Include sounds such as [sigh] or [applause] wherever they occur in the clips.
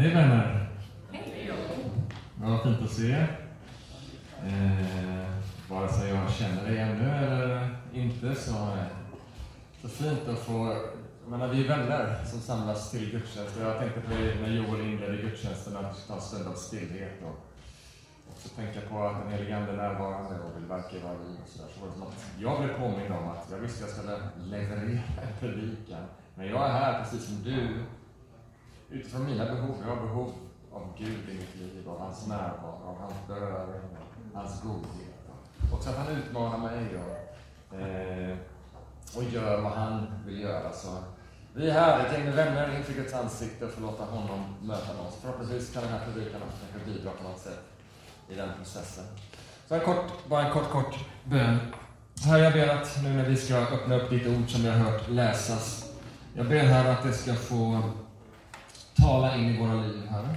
Hej vänner! Vad fint att se er. Eh, vare sig jag känner er ännu eller inte så, så fint att få... Jag menar, vi är vänner som samlas till gudstjänst. Jag tänkte på när Joel inledde gudstjänsten att vi tar en stund av stillhet och också tänka på att den helige Ande är närvarande och vill verka i våra liv och sådär. Så var det som att jag blev påmind om att jag visste jag skulle leverera en predikan. Men jag är här precis som du utifrån mina behov. Jag har behov av Gud i mitt liv, av hans närvaro, av hans bön, hans godhet. Och så att han utmanar mig och, eh, och gör vad han vill göra. Så vi är här, ett gäng med vänner inför Guds ansikte och får låta honom möta oss. Förhoppningsvis kan den här predikan också kanske bidra på något sätt i den processen. Så en kort, bara en kort, kort bön. Herre, jag ber att nu när vi ska öppna upp ditt ord som vi har hört läsas, jag ber här att det ska få tala in i våra liv, Herre.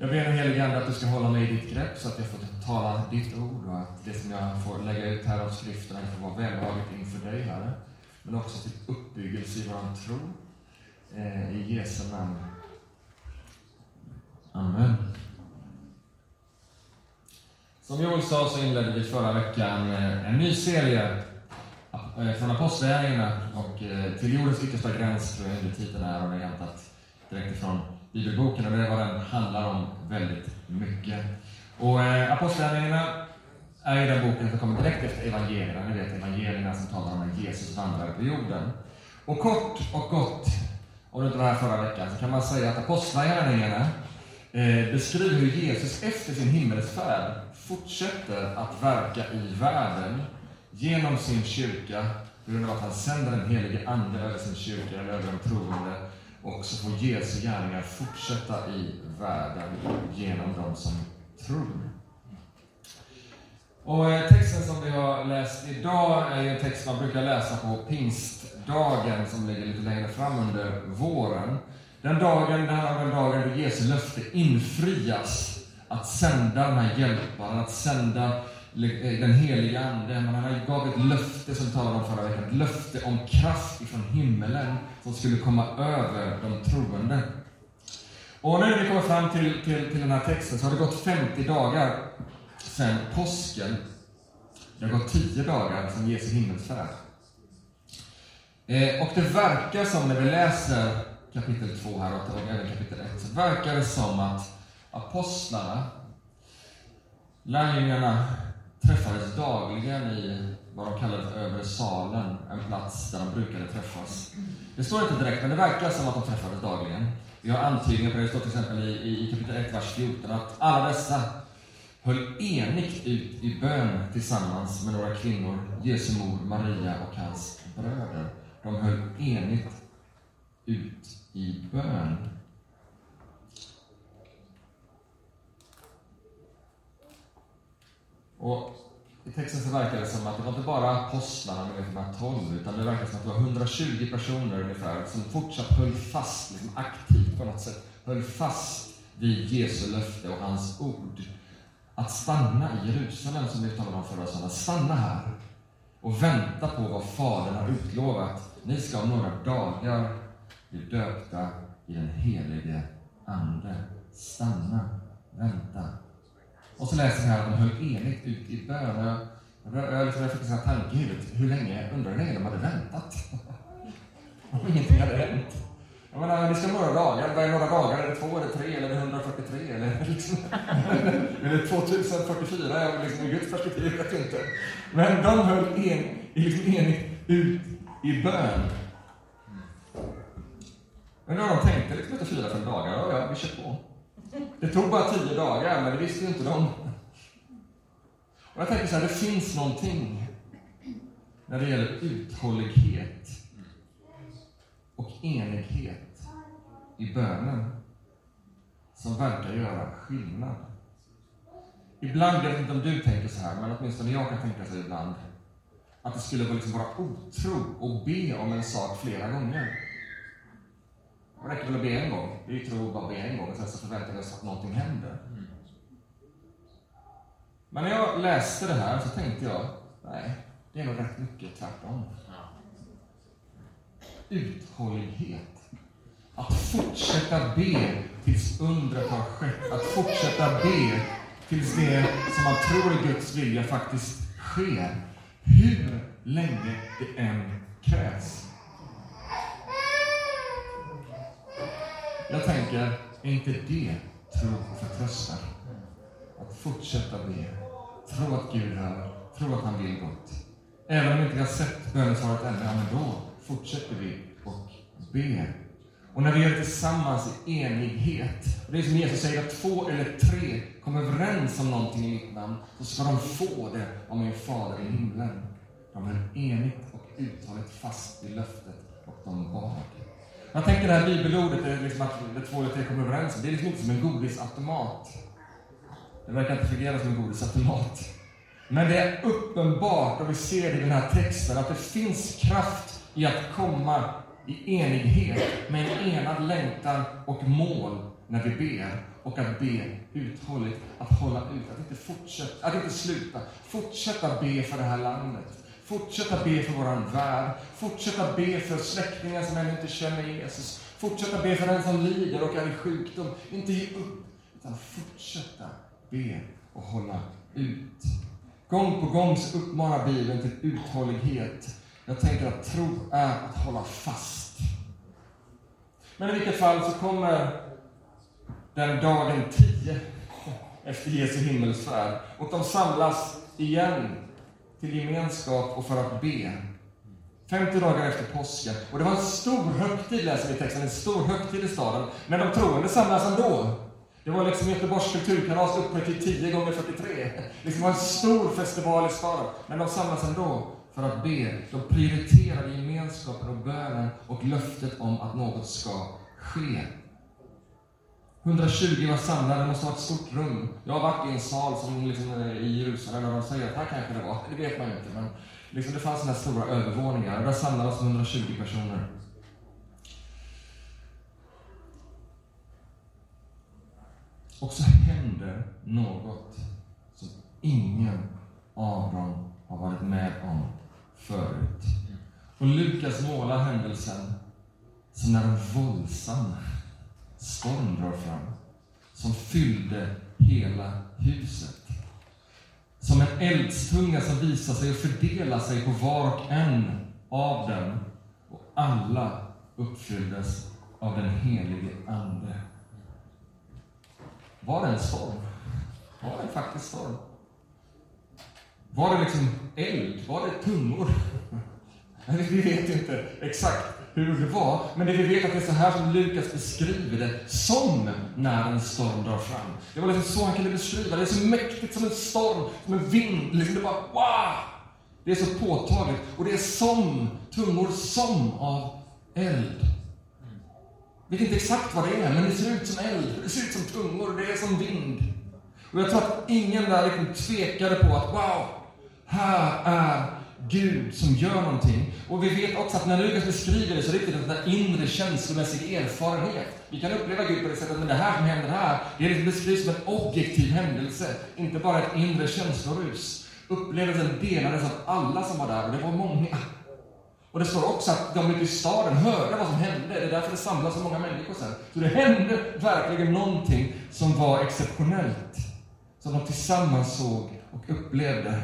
Jag ber den helige Ande att du ska hålla mig i ditt grepp så att jag får tala ditt ord och att det som jag får lägga ut här av skrifterna får vara välbehagligt inför dig, Herre. Men också till uppbyggelse i vår tro. Eh, I Jesu namn. Amen. Som Joel sa så inledde vi förra veckan eh, en ny serie eh, från Apostlagärningarna och eh, till jordens yttersta gräns tror jag undertiteln är och det är hämtat direkt ifrån Bibelboken och det är vad den handlar om väldigt mycket. Och eh, Apostlagärningarna är ju den boken som kommer direkt efter evangelierna. Ni vet evangelierna som talar om när Jesus vandrade på jorden. Och kort och gott, om du inte var här förra veckan, så kan man säga att Apostlagärningarna eh, beskriver hur Jesus efter sin himmelsfärd fortsätter att verka i världen genom sin kyrka, på grund av att han sänder den helige Ande över sin kyrka, eller över de troende, och så får Jesu gärningar fortsätta i världen genom de som tror. Och eh, texten som vi har läst idag är en text man brukar läsa på pingstdagen som ligger lite längre fram under våren. Den dagen, det här är den dagen då Jesu löfte infrias att sända den här hjälparen, att sända Eh, den heliga Ande. Men han gav ett löfte som vi talade om förra veckan, ett löfte om kraft ifrån himmelen som skulle komma över de troende. Och nu när vi kommer fram till, till, till den här texten så har det gått 50 dagar sedan påsken. Det har gått 10 dagar sedan Jesu himmelsfärd. Eh, och det verkar som, när vi läser kapitel 2 här och även kapitel 1, så verkar det som att apostlarna, lärjungarna, träffades dagligen i vad de kallade för övre salen, en plats där de brukade träffas. Det står inte direkt, men det verkar som att de träffades dagligen. Vi har antydningar på det, det står till exempel i, i kapitel 1, vers 14, att alla dessa höll enigt ut i bön tillsammans med några kvinnor, Jesu mor Maria och hans bröder. De höll enigt ut i bön. Och I texten så verkar det som att det var inte bara apostlarna, de här tolv, utan det verkar som att det var 120 personer ungefär som fortsatt höll fast, liksom aktivt på något sätt, höll fast vid Jesu löfte och hans ord. Att stanna i Jerusalem, som vi talade om förra söndagen, stanna här och vänta på vad Fadern har utlovat. Ni ska om några dagar bli döpta i den helige Ande. Stanna, vänta. Och så läser vi här att de höll enigt ut i bön. Jag, jag, liksom, jag fick en tanke i huvudet. Hur länge undrar hur länge de hade väntat? [laughs] Om ingenting hade hänt. Jag menar, vi ska några dagar. Vad är några dagar? Är det två, eller tre, eller 143? Eller, liksom, [laughs] eller 2044? Jag, liksom, I Guds perspektiv vet jag inte. Men de höll en, liksom enigt ut i bön. Men nu har de tänkte liksom efter fyra, fem dagar, ja, ja, vi kör på. Det tog bara tio dagar, men det visste ju inte de. Och jag tänker så här, det finns någonting när det gäller uthållighet och enighet i bönen som verkar göra skillnad. Ibland, jag vet inte om du tänker så här, men åtminstone jag kan tänka så ibland, att det skulle liksom vara otro att be om en sak flera gånger. Det räcker väl att be en gång. Vi tror bara att bara be en gång och sen så förväntar vi oss att någonting händer. Men när jag läste det här så tänkte jag, nej, det är nog rätt mycket tvärtom. Uthållighet. Att fortsätta be tills undret har skett. Att fortsätta be tills det som man tror är Guds vilja faktiskt sker. Hur länge det än krävs. Jag tänker, är inte det tro och förtröstan? Att fortsätta be, tro att Gud hör, tro att han vill gott. Även om vi inte har sett bönesvaret ännu, ja, men då fortsätter vi och ber. Och när vi gör det tillsammans i enighet, och det är som Jesus säger, att två eller tre kommer överens om någonting i mitt namn, så ska de få det av min Fader i himlen. De höll enigt och uthålligt fast vid löftet och de bad. Jag tänker det här bibelordet, är liksom att det två eller tre kommer överens om, det är liksom inte som en godisautomat. Det verkar inte fungera som en godisautomat. Men det är uppenbart, och vi ser det i den här texten, att det finns kraft i att komma i enighet med en enad längtan och mål när vi ber. Och att be uthålligt, att hålla ut, att inte fortsätta, att inte sluta. Fortsätta be för det här landet. Fortsätta be för våran värld. Fortsätta be för släktingar som ännu inte känner Jesus. Fortsätta be för den som lider och är i sjukdom. Inte ge upp, utan fortsätta be och hålla ut. Gång på gång så uppmanar Bibeln till uthållighet. Jag tänker att tro är att hålla fast. Men i vilket fall så kommer den dagen 10, efter Jesu himmelsfärd och de samlas igen till gemenskap och för att be. 50 dagar efter påsken. Och det var en stor högtid, läser vi i texten, en stor högtid i staden. Men de troende samlas ändå. Det var liksom Göteborgs kulturkalas uppe till 10 gånger 43. Det var en stor festival i staden. Men de samlas ändå för att be. De prioriterade gemenskapen och bönen och löftet om att något ska ske. 120 var samlade, det måste ha ett stort rum. Jag har varit i en sal som liksom i Jerusalem där de säger att här kanske det var, det vet man ju inte, men liksom det fanns sådana här stora övervåningar. Där samlades 120 personer. Och så händer något som ingen av dem har varit med om förut. Och Lukas målar händelsen som när en våldsam storm drar fram, som fyllde hela huset. Som en eldstunga som visar sig och fördelar sig på var och en av dem. Och alla uppfylldes av den helige Ande. Var det en storm? Var det faktiskt storm? Var det liksom eld? Var det tungor? [laughs] Vi vet inte exakt hur det var, men det vi vet att det är så här som Lukas beskriver det, som när en storm drar fram. Det var liksom så han kunde beskriva det. Det är så mäktigt som en storm, som en vind. Liksom det bara wow! Det är så påtagligt. Och det är som tungor som av eld. Jag vet inte exakt vad det är, men det ser ut som eld, det ser ut som tungor, det är som vind. Och jag tror att ingen där liksom tvekade på att wow, här är Gud som gör någonting. Och vi vet också att när Lukas beskriver det så är det riktigt en inre känslomässig erfarenhet. Vi kan uppleva Gud på det sättet, men det här som händer här, det är beskrivs som en objektiv händelse, inte bara ett inre känslorus. Upplevelsen delades av alla som var där, och det var många. Och det står också att de ute i staden hörde vad som hände. Det är därför det samlas så många människor sen. Så det hände verkligen någonting som var exceptionellt. Som de tillsammans såg och upplevde.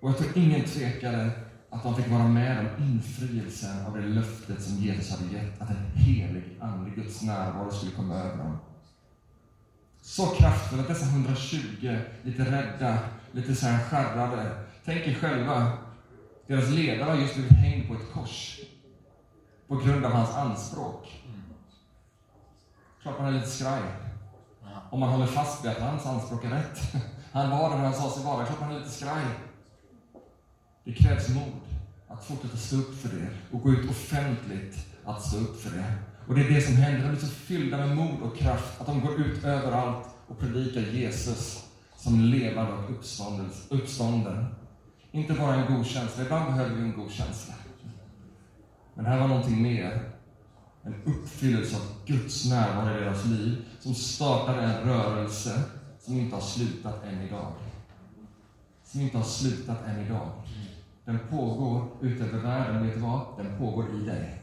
Och jag tror ingen tvekade att de fick vara med om infrielsen av det löftet som Jesus hade gett, att en helig Ande, Guds närvaro, skulle komma över dem. Så kraftfullt att dessa 120, lite rädda, lite så här skärrade, tänk er själva, deras ledare har just blivit hängd på ett kors på grund av hans anspråk. Klart man är lite skraj. Om man håller fast vid att hans anspråk är rätt. Han var när han sa sig vara. Klart man är lite skraj. Det krävs mod att fortsätta stå upp för det och gå ut offentligt att stå upp för det. Och det är det som händer. De blir så fyllda med mod och kraft att de går ut överallt och predikar Jesus som levande och uppstånden. Inte bara en god känsla. Ibland behöver vi en god känsla. Men det här var någonting mer. En uppfyllelse av Guds närvaro i deras liv som startade en rörelse som inte har slutat än idag. Som inte har slutat än idag. Den pågår utöver världen, vet du vad? Den pågår i dig.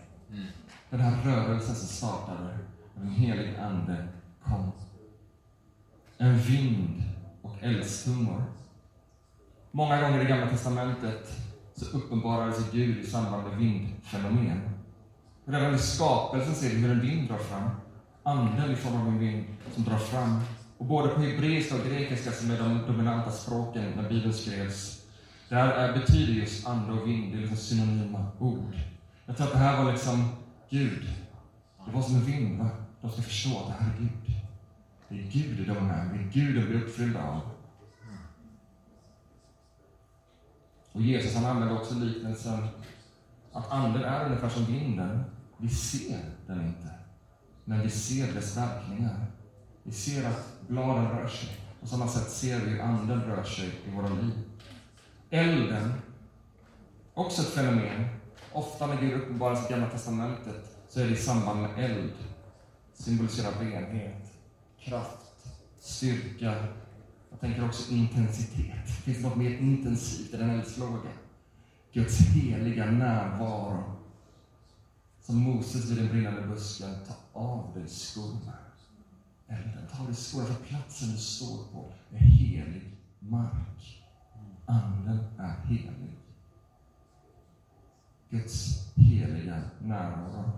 Den här rörelsen som startade av en helig ande kom. En vind och eldstungor. Många gånger i Gamla Testamentet så uppenbarade sig Gud i samband med vindfenomen. Redan i skapelsen ser vi hur en vind drar fram. Anden i form av en vind som drar fram. Och både på hebreiska och grekiska, som är de dominanta språken när Bibeln skrevs, där är, betyder just ande och vind, det är liksom synonyma ord. Jag tror att det här var liksom Gud. Det var som en vind, va? De ska förstå att det här är Gud. Det är Gud de är, det är Gud de blir uppfyllda av. Och Jesus han använder också liknelsen att anden är ungefär som vinden. Vi ser den inte, men vi ser dess verkningar. Vi ser att bladen rör sig. På samma sätt ser vi hur anden rör sig i våra liv. Elden, också ett fenomen. Ofta när Gud uppenbaras i Gamla Testamentet så är det i samband med eld. Symboliserar renhet, kraft, styrka. Jag tänker också intensitet. Finns det något mer intensivt i den eldslåga? Guds heliga närvaro. Som Moses vid den brinnande busken, ta av dig skorna. Elden, ta av dig skorna, för platsen du står på är helig mark. Anden är helig. Guds heliga närvaro.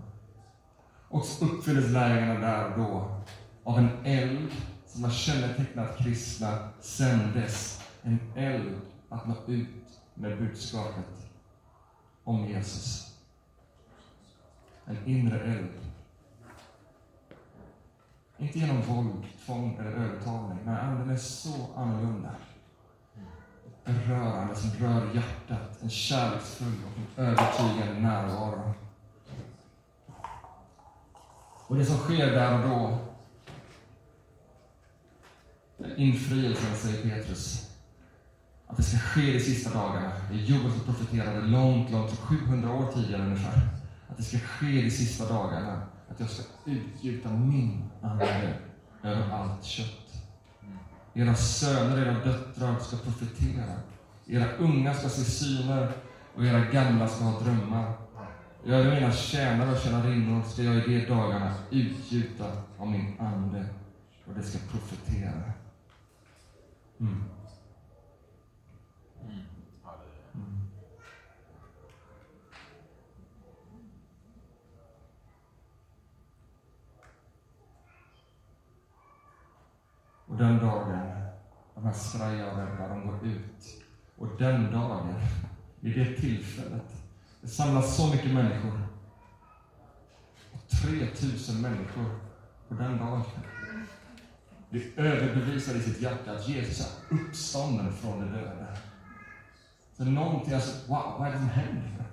Och så uppfylldes lärjungarna där och då av en eld som har kännetecknat kristna sedan dess. En eld att nå ut med budskapet om Jesus. En inre eld. Inte genom våld, tvång eller övertalning. Nej, anden är så annorlunda. Berörande som rör hjärtat. En kärleksfull och en övertygande närvaro. Och det som sker där och då, infrielsen, säger Petrus, att det ska ske de sista dagarna. Det är Joel som profeterade långt, långt, 700 år tidigare ungefär. Att det ska ske de sista dagarna. Att jag ska utgjuta min ande över allt kött. Era söner, era döttrar ska profetera. Era unga ska se syner och era gamla ska ha drömmar. Jag mina tjänare och tjänarinnor ska jag i de dagarna utgjuta av min ande och det ska profetera. Mm. Och den dagen, de här straja och rädda, de går ut. Och den dagen, vid det tillfället, det samlas så mycket människor. Och 3000 människor på den dagen. Det överbevisar i sitt hjärta att Jesus är uppstånden från de döda. Så någonting, alltså, wow, vad är det som händer?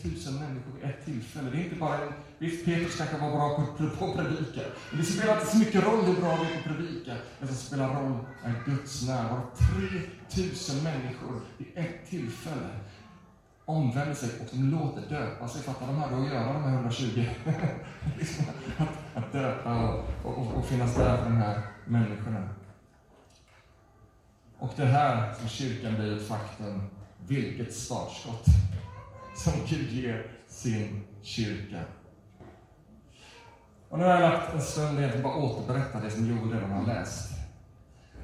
3000 människor vid ett tillfälle. Det är inte bara en... Visst, Petrus kanske var bra på, på att predika. Men det spelar inte så mycket roll hur bra vi är på att predika. Det som spelar roll är Guds närvaro. 3000 människor vid ett tillfälle omvänder sig och de låter döpa sig. Fattar de hade att göra, de här 120? [laughs] liksom att, att döpa och, och, och finnas där för de här människorna. Och det här som kyrkan blir ett faktum. Vilket startskott som Gud ger sin kyrka. Och nu har jag lagt en stund egentligen bara återberätta det som Joel redan har läst.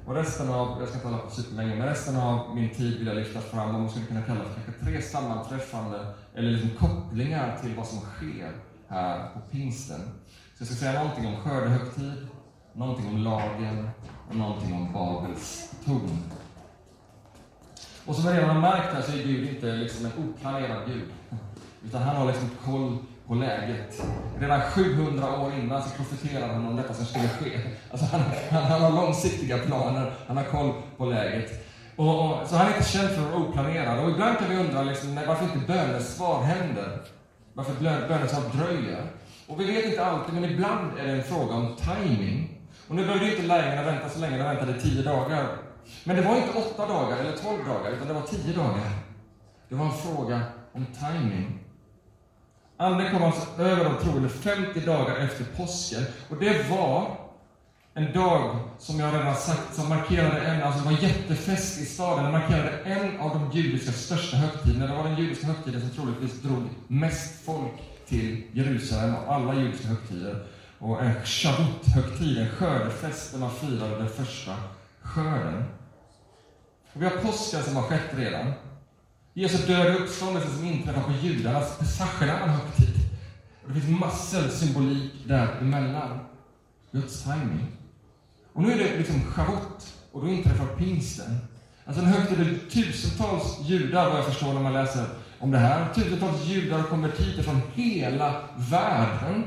Och resten av, jag ska inte hålla på superlänge, men resten av min tid vill jag lyfta fram vad man skulle kunna kalla för kanske tre sammanträffande, eller liksom kopplingar till vad som sker här på pingsten. Så jag ska säga någonting om skördehögtid, någonting om lagen och någonting om Babels torn. Och som vi redan har märkt här så är Gud inte liksom en oplanerad Gud. Utan han har liksom koll på läget. Redan 700 år innan så profeterade han om detta som skulle ske. Alltså han, han, han har långsiktiga planer, han har koll på läget. Och, och, så han är inte känd för att vara oplanerad. Och ibland kan vi undra liksom, varför inte bönesvar händer. Varför bönesvar dröjer. Och vi vet inte alltid, men ibland är det en fråga om timing. Och nu behövde inte lärjungarna vänta så länge, de väntade tio dagar. Men det var inte åtta dagar eller tolv dagar, utan det var tio dagar. Det var en fråga om timing. Anden kom alltså över de troende 50 dagar efter påsken. Och det var en dag, som jag redan sagt, som markerade en, alltså det var jättefest i staden. Den markerade en av de judiska största högtiderna. Det var den judiska högtiden som troligtvis drog mest folk till Jerusalem och alla judiska högtider. Och en Shavuot-högtid, en skördefest där man firade den första skörden. Och vi har påsken som har skett redan. Jesu död och uppståndelse som inträffar på judarnas Pesach, högtid. Och det finns massor symbolik däremellan. Guds timing. Och nu är det liksom Shavuot, och då inträffar pingsten. Alltså en högtid där tusentals judar, vad jag förstår när man läser om det här, tusentals judar och konvertiter från hela världen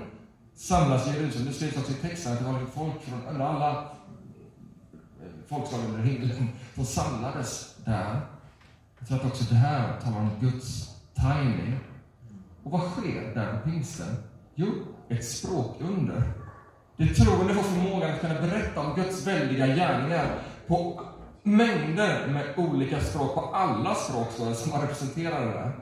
samlas i Jerusalem. Det skrivs också i texten att det var folk från alla eh, folkslag under himlen som samlades där. Jag tror att också det här talar om Guds timing. Och vad sker där på pingsten? Jo, ett språkunder. Det troende får förmågan att kunna berätta om Guds väldiga gärningar på mängder med olika språk, på alla språk som representerar det där.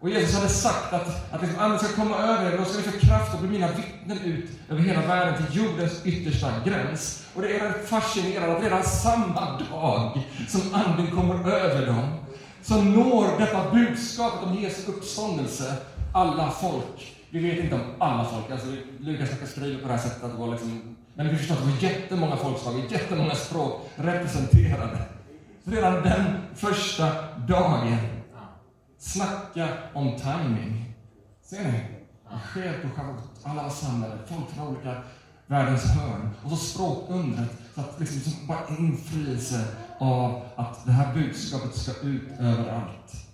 Och Jesus hade sagt att, att liksom, Anden ska komma över er, då ska ni få kraft att bli mina vittnen ut över hela världen till jordens yttersta gräns. Och det är fascinerande att redan samma dag som Anden kommer över dem, så når detta budskapet om Jesu uppståndelse alla folk. Vi vet inte om alla folk, alltså Lukas skriver på det här sättet att det var liksom, men vi förstår att det var jättemånga folkslag, jättemånga språk representerade. Så Redan den första dagen Snacka om timing. Ser ni? Det sker på Charlotte. Alla var samlade. Folk från olika världens hörn. Och så språkundret. Så att liksom, så bara infrielse av att det här budskapet ska ut överallt.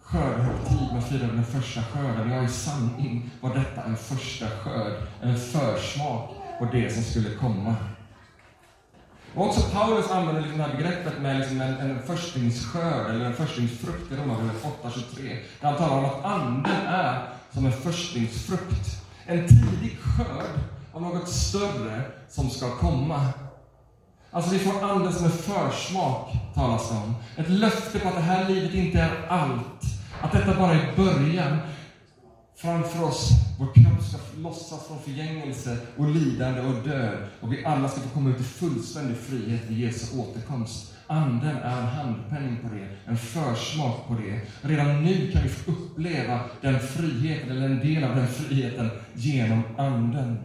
Skördehögtid, man firar den första skörden. Ja, i sanning var detta en första skörd. En försmak på det som skulle komma. Och också Paulus använder liksom det här begreppet med liksom en, en förstlingsskörd, eller en förstlingsfrukt i Romarbrevet 8.23. Där han talar om att anden är som en förstlingsfrukt. En tidig skörd av något större som ska komma. Alltså vi får anden som en försmak, talas det om. Ett löfte på att det här livet inte är allt. Att detta bara är början framför oss. Vår kropp ska lossas från förgängelse och lidande och död. Och vi alla ska få komma ut i fullständig frihet vid Jesu återkomst. Anden är en handpenning på det, en försmak på det. Redan nu kan vi få uppleva den friheten, eller en del av den friheten, genom Anden.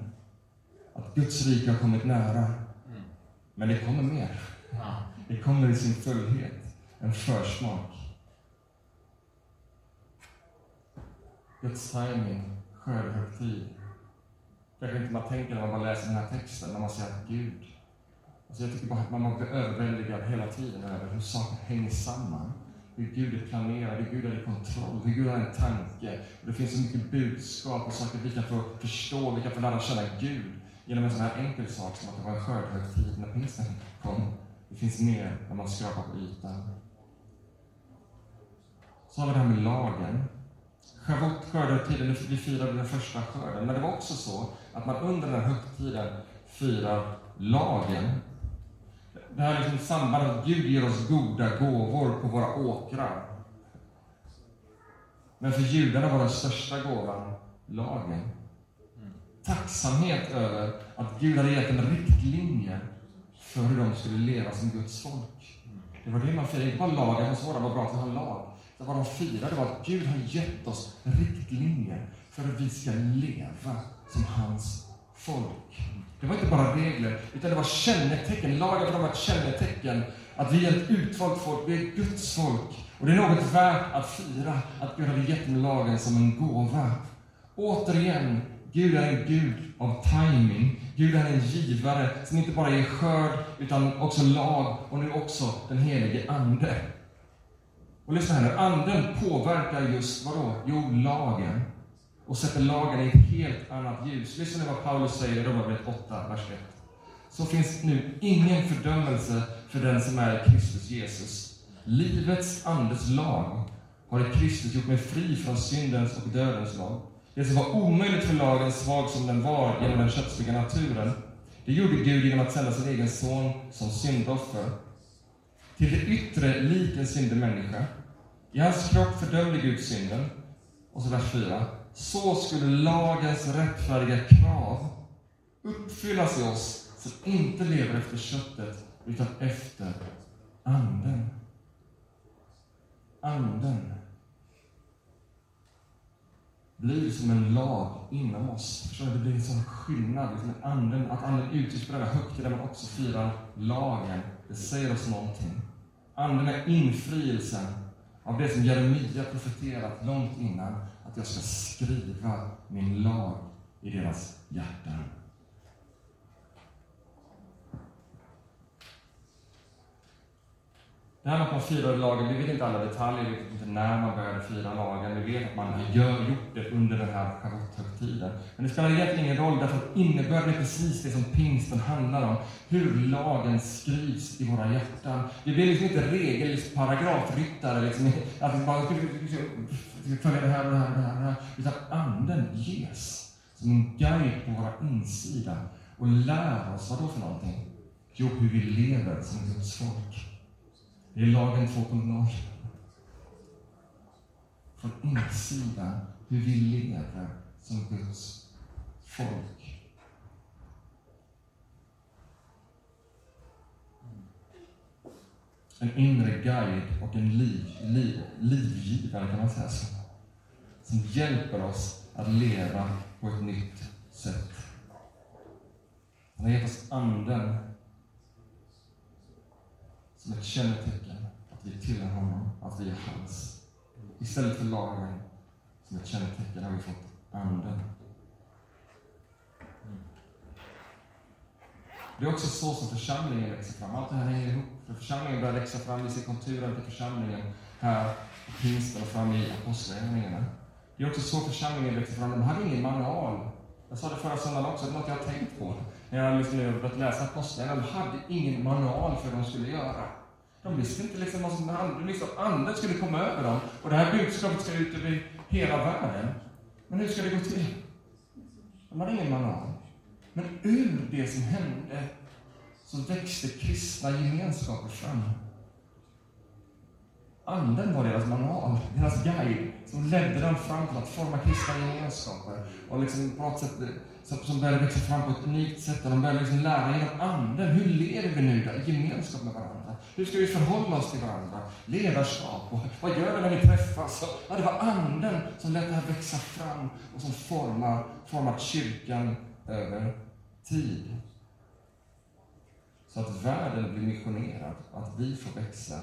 Att Guds rike har kommit nära. Men det kommer mer. Det kommer i sin fullhet. En försmak. Guds timing, skördehögtid. Kanske inte man tänker när man läser den här texten, när man ser att Gud... Alltså jag tycker bara att man blir överväldigad hela tiden över hur saker hänger samman. Hur Gud är planerad, hur Gud är i kontroll, hur Gud har en tanke. Och det finns så mycket budskap och saker vi kan få förstå, vi kan få lära känna Gud genom en sån här enkel sak som att det var en skördehögtid när pingsten kom. Det finns mer när man skrapar på ytan. Så har vi det här med lagen. Shavuot, skördetiden, vi firade den första skörden. Men det var också så att man under den här högtiden firar lagen. Det här är liksom sambandet att Gud ger oss goda gåvor på våra åkrar. Men för judarna var den största gåvan lagen. Tacksamhet över att Gud hade gett dem riktlinjer för hur de skulle leva som Guds folk. Det var det man firade, inte bara lagen, och så var det bra att vi har lag. Så vad de firade var att Gud har gett oss riktlinjer för att vi ska leva som hans folk. Det var inte bara regler, utan det var kännetecken. Lagen var ett kännetecken. Att vi är ett utvalt folk, vi är Guds folk. Och det är något värt att fira, att Gud har gett mig lagen som en gåva. Återigen, Gud är en Gud av timing. Gud är en givare som inte bara ger skörd, utan också lag och nu också den helige Ande. Och lyssna här nu, anden påverkar just vadå? Jo, lagen. Och sätter lagen i ett helt annat ljus. Lyssna nu vad Paulus säger i Romarbrevet 8, vers 1. Så finns nu ingen fördömelse för den som är Kristus Jesus. Livets andes lag har i Kristus gjort mig fri från syndens och dödens lag. Det som var omöjligt för lagen, svag som den var genom den kötsliga naturen, det gjorde Gud genom att sända sin egen son som syndoffer. Till det yttre lik en syndig människa. I hans kropp fördömde Gud synden. Och så vers 4. Så skulle lagens rättfärdiga krav uppfyllas i oss som inte lever efter köttet, utan efter Anden. Anden. blir som en lag inom oss. Förstår du? Det blir en sån skillnad. Liksom anden, att anden uttrycks på denna högtid där man också firar lagen. Det säger oss någonting. Anden är infrielsen av det som Jeremia profeterat långt innan, att jag ska skriva min lag i deras hjärtan. När man kom firade lagen, vi vet inte alla detaljer, vi vet inte när man började fira lagen, vi vet att man gör, gjort det under den här schabbathögtiden. Men det spelar egentligen ingen roll, därför att innebörden är precis det som pingsten handlar om. Hur lagen skrivs i våra hjärtan. Vi blir liksom inte regelparagrafryttare, liksom, att vi bara följa det här och det här och det här, och det här. Utan anden ges som en guide på våra insida och lär oss, vad då för någonting? Jo, hur vi lever som Guds folk. Det är lagen 2.0. Från insidan, hur vi lever som Guds folk. En inre guide och en liv, liv, livgivare, kan man säga så. Som hjälper oss att leva på ett nytt sätt. Han har gett oss Anden som ett kännetecken att vi tillhör honom, att vi är hans. Istället för lagen som ett kännetecken har vi fått Anden. Det är också så som församlingen växer fram. Allt det här hänger ihop. För församlingen börjar växa fram. Vi ser konturen till församlingen här på pingsten och fram i apostlagärningarna. Det är också så församlingen växer fram. De hade ingen manual. Jag sa det förra söndagen också, det är något jag har tänkt på. När jag liksom börjat läsa apostlagärningarna. De hade ingen manual för vad de skulle göra. De visste inte liksom vad som hände. Liksom, anden skulle komma över dem. Och det här budskapet ska ut över hela världen. Men hur ska det gå till? De hade ingen manual. Men ur det som hände så växte kristna gemenskaper fram. Anden var deras manual, deras guide, som ledde dem fram till att forma kristna gemenskaper. Och liksom på något sätt, eh, som började växa fram på ett unikt sätt. Och de började liksom lära genom Anden. Hur lever vi nu då, i gemenskap med varandra? Hur ska vi förhålla oss till varandra? Ledarskap, och vad gör vi när vi träffas? Ja, det var Anden som lät det här växa fram och som formar, format kyrkan över tid. Så att världen blir missionerad, att vi får växa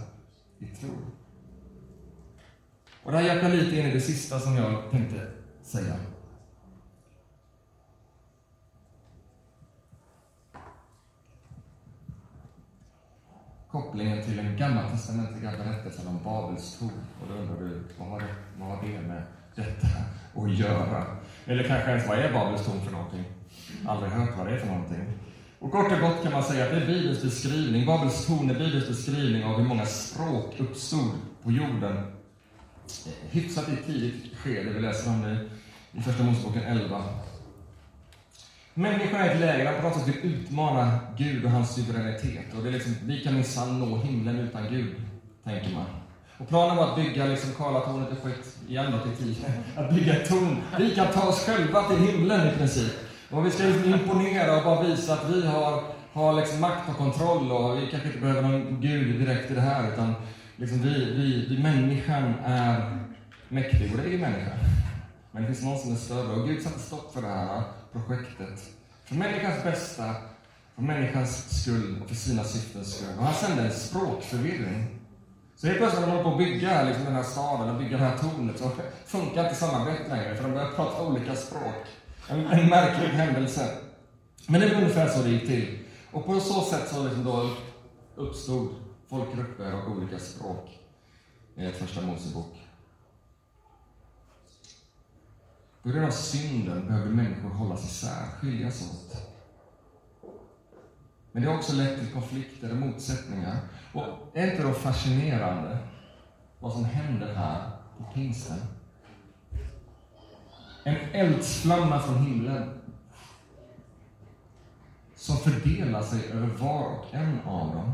i tro. Och det här hjälper lite in i det sista som jag tänkte säga. Kopplingen till den gammaltestamentliga berättelsen om Babels torn. Och då undrar du, vad har, det, vad har det med detta att göra? Eller kanske ens, vad är Babels torn för någonting? Aldrig hört vad det är för någonting. Och kort och gott kan man säga att det är Bibelns beskrivning, Babels torn är Bibelns beskrivning av hur många språk uppstod på jorden eh, hyfsat i tidigt skede. Vi läser om det i Första Moseboken 11. Människan är ett läge där på något sätt vill utmana Gud och hans suveränitet. Och det är liksom, vi kan minsann nå himlen utan Gud, tänker man. Och planen var att bygga liksom Karlatornet och skett igen då till tio. Att bygga ett torn. Vi kan ta oss själva till himlen i princip. Och vi ska liksom imponera och bara visa att vi har, har liksom makt och kontroll och vi kanske inte behöver någon Gud direkt i det här utan liksom vi, vi, vi, människan är mäktig, och det är ju människan. Men det finns någon som är större, och Gud satte stopp för det här projektet. För människans bästa, för människans skull och för sina syftens skull. Och han sände en språkförvirring. Så helt plötsligt när de håller på att bygga liksom, den här staden och bygga det här tornet så funkar inte samarbetet längre, för de börjar prata olika språk. En, en märklig händelse. Men det var ungefär så det gick till. Och på så sätt så liksom då uppstod folkgrupper och olika språk i Första Mosebok. På grund av synden behöver människor hållas isär, skiljas åt. Men det har också lett till konflikter och motsättningar. Och är inte då fascinerande vad som händer här på pingsten? En eldsflamma från himlen som fördelar sig över var och en av dem.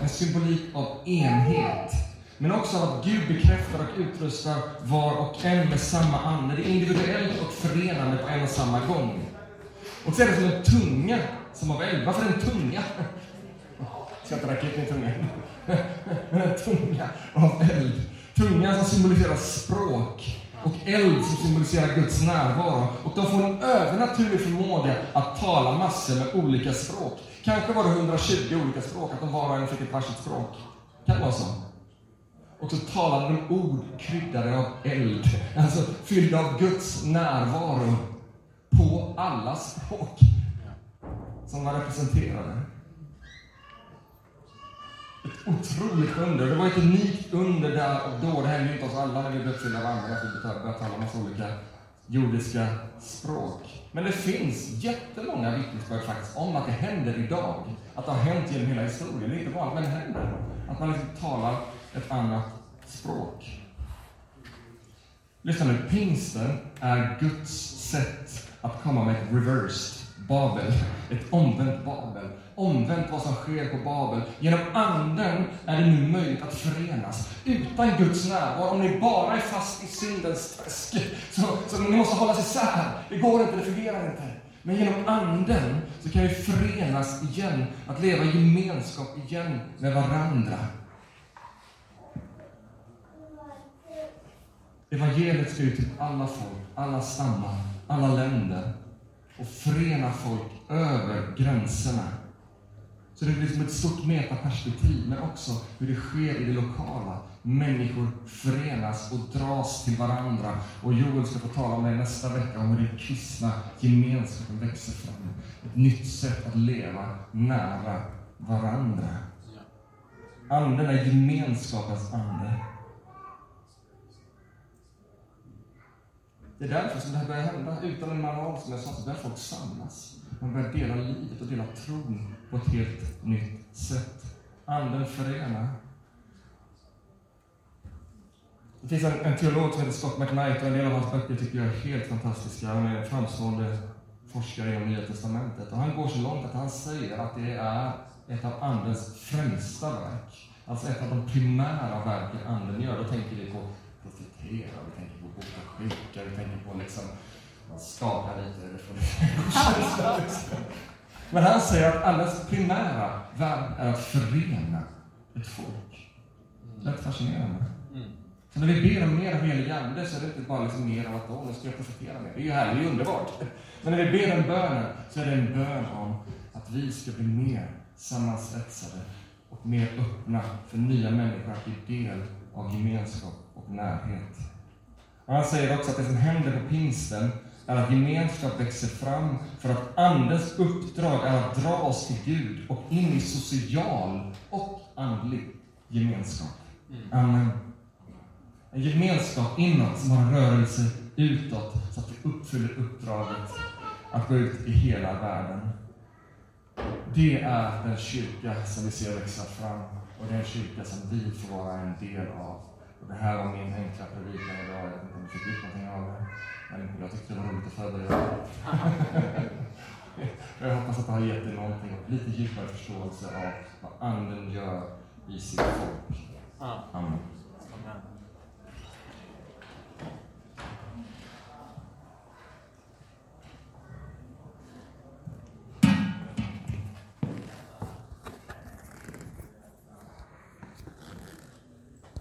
En symbolik av enhet. Men också av att Gud bekräftar och utrustar var och en med samma ande. Det är individuellt och förenande på en och samma gång. Och så är det som en tunga som av eld. Varför en tunga? Ska inte racka ut min tunga. Men en tunga av eld. Tungan som symboliserar språk och eld som symboliserar Guds närvaro. Och de får en övernaturlig förmåga att tala massor med olika språk. Kanske var det 120 olika språk, att de var och en fick ett varsitt språk. Kan det vara så? Och så talade de ord kryddade av eld, alltså fyllda av Guds närvaro på alla språk som var representerade. Ett otroligt under. Det var ett unikt under där och då. Det hände inte oss alla när vi blev uppfyllda av andra, att vi började tala massa olika jordiska språk. Men det finns jättemånga vittnesbörd faktiskt om att det händer idag. Att det har hänt genom hela historien. Det är inte vanligt, men det händer. Att man liksom talar ett annat språk. Lyssna nu, pingsten är Guds sätt att komma med ett reversed Babel, ett omvänt Babel. Omvänt vad som sker på Babel. Genom Anden är det nu möjligt att förenas. Utan Guds närvaro, om ni bara är fast i syndens träsk, så, så ni måste hållas isär. Det går inte, det fungerar inte. Men genom Anden så kan vi förenas igen, att leva i gemenskap igen med varandra. Evangeliet ska ut till alla folk, alla stammar, alla länder och förena folk över gränserna. Så det blir som ett stort metaperspektiv, men också hur det sker i det lokala. Människor förenas och dras till varandra. Och Joel ska få tala det nästa vecka, om hur den kristna gemenskapen växer fram. Ett nytt sätt att leva nära varandra. Anden är gemenskapens ande. Det är därför som det här börjar hända. Utan en manual, som jag sa, så börjar folk samlas. Man börjar dela livet och dela tron på ett helt nytt sätt. Anden förenar. Det finns en, en teolog som heter Scott McKnight och en del av hans böcker tycker jag är helt fantastiska. Han är en framstående forskare inom Nya Testamentet. Och han går så långt att han säger att det är ett av Andens främsta verk. Alltså ett av de primära verken Anden gör. Då tänker vi på profetera, vi tänker på boka sjuka, vi tänker på liksom, man skakar lite, det får [laughs] Men han säger att Andens primära verk är att förena ett folk. Rätt fascinerande. Så när vi ber om mer av helig ande så är det inte bara liksom mer av att åh, nu ska jag profetera mer. Det är ju härligt, det är underbart. Men när vi ber den bönen så är det en bön om att vi ska bli mer sammansvetsade och mer öppna för nya människor att bli del av gemenskap och närhet. Och han säger också att det som händer på pingsten är att gemenskap växer fram för att Andens uppdrag är att dra oss till Gud och in i social och andlig gemenskap. Amen. En gemenskap inåt som har en rörelse utåt så att vi uppfyller uppdraget att gå ut i hela världen. Det är den kyrka som vi ser växa fram och den kyrka som vi får vara en del av. Det här var min enkla predikan idag. Jag vet inte om du fick ut någonting av det. Men jag tyckte det var roligt att förbereda. jag hoppas att det har gett dig någonting och lite djupare förståelse av vad Anden gör i sitt folk. Amen.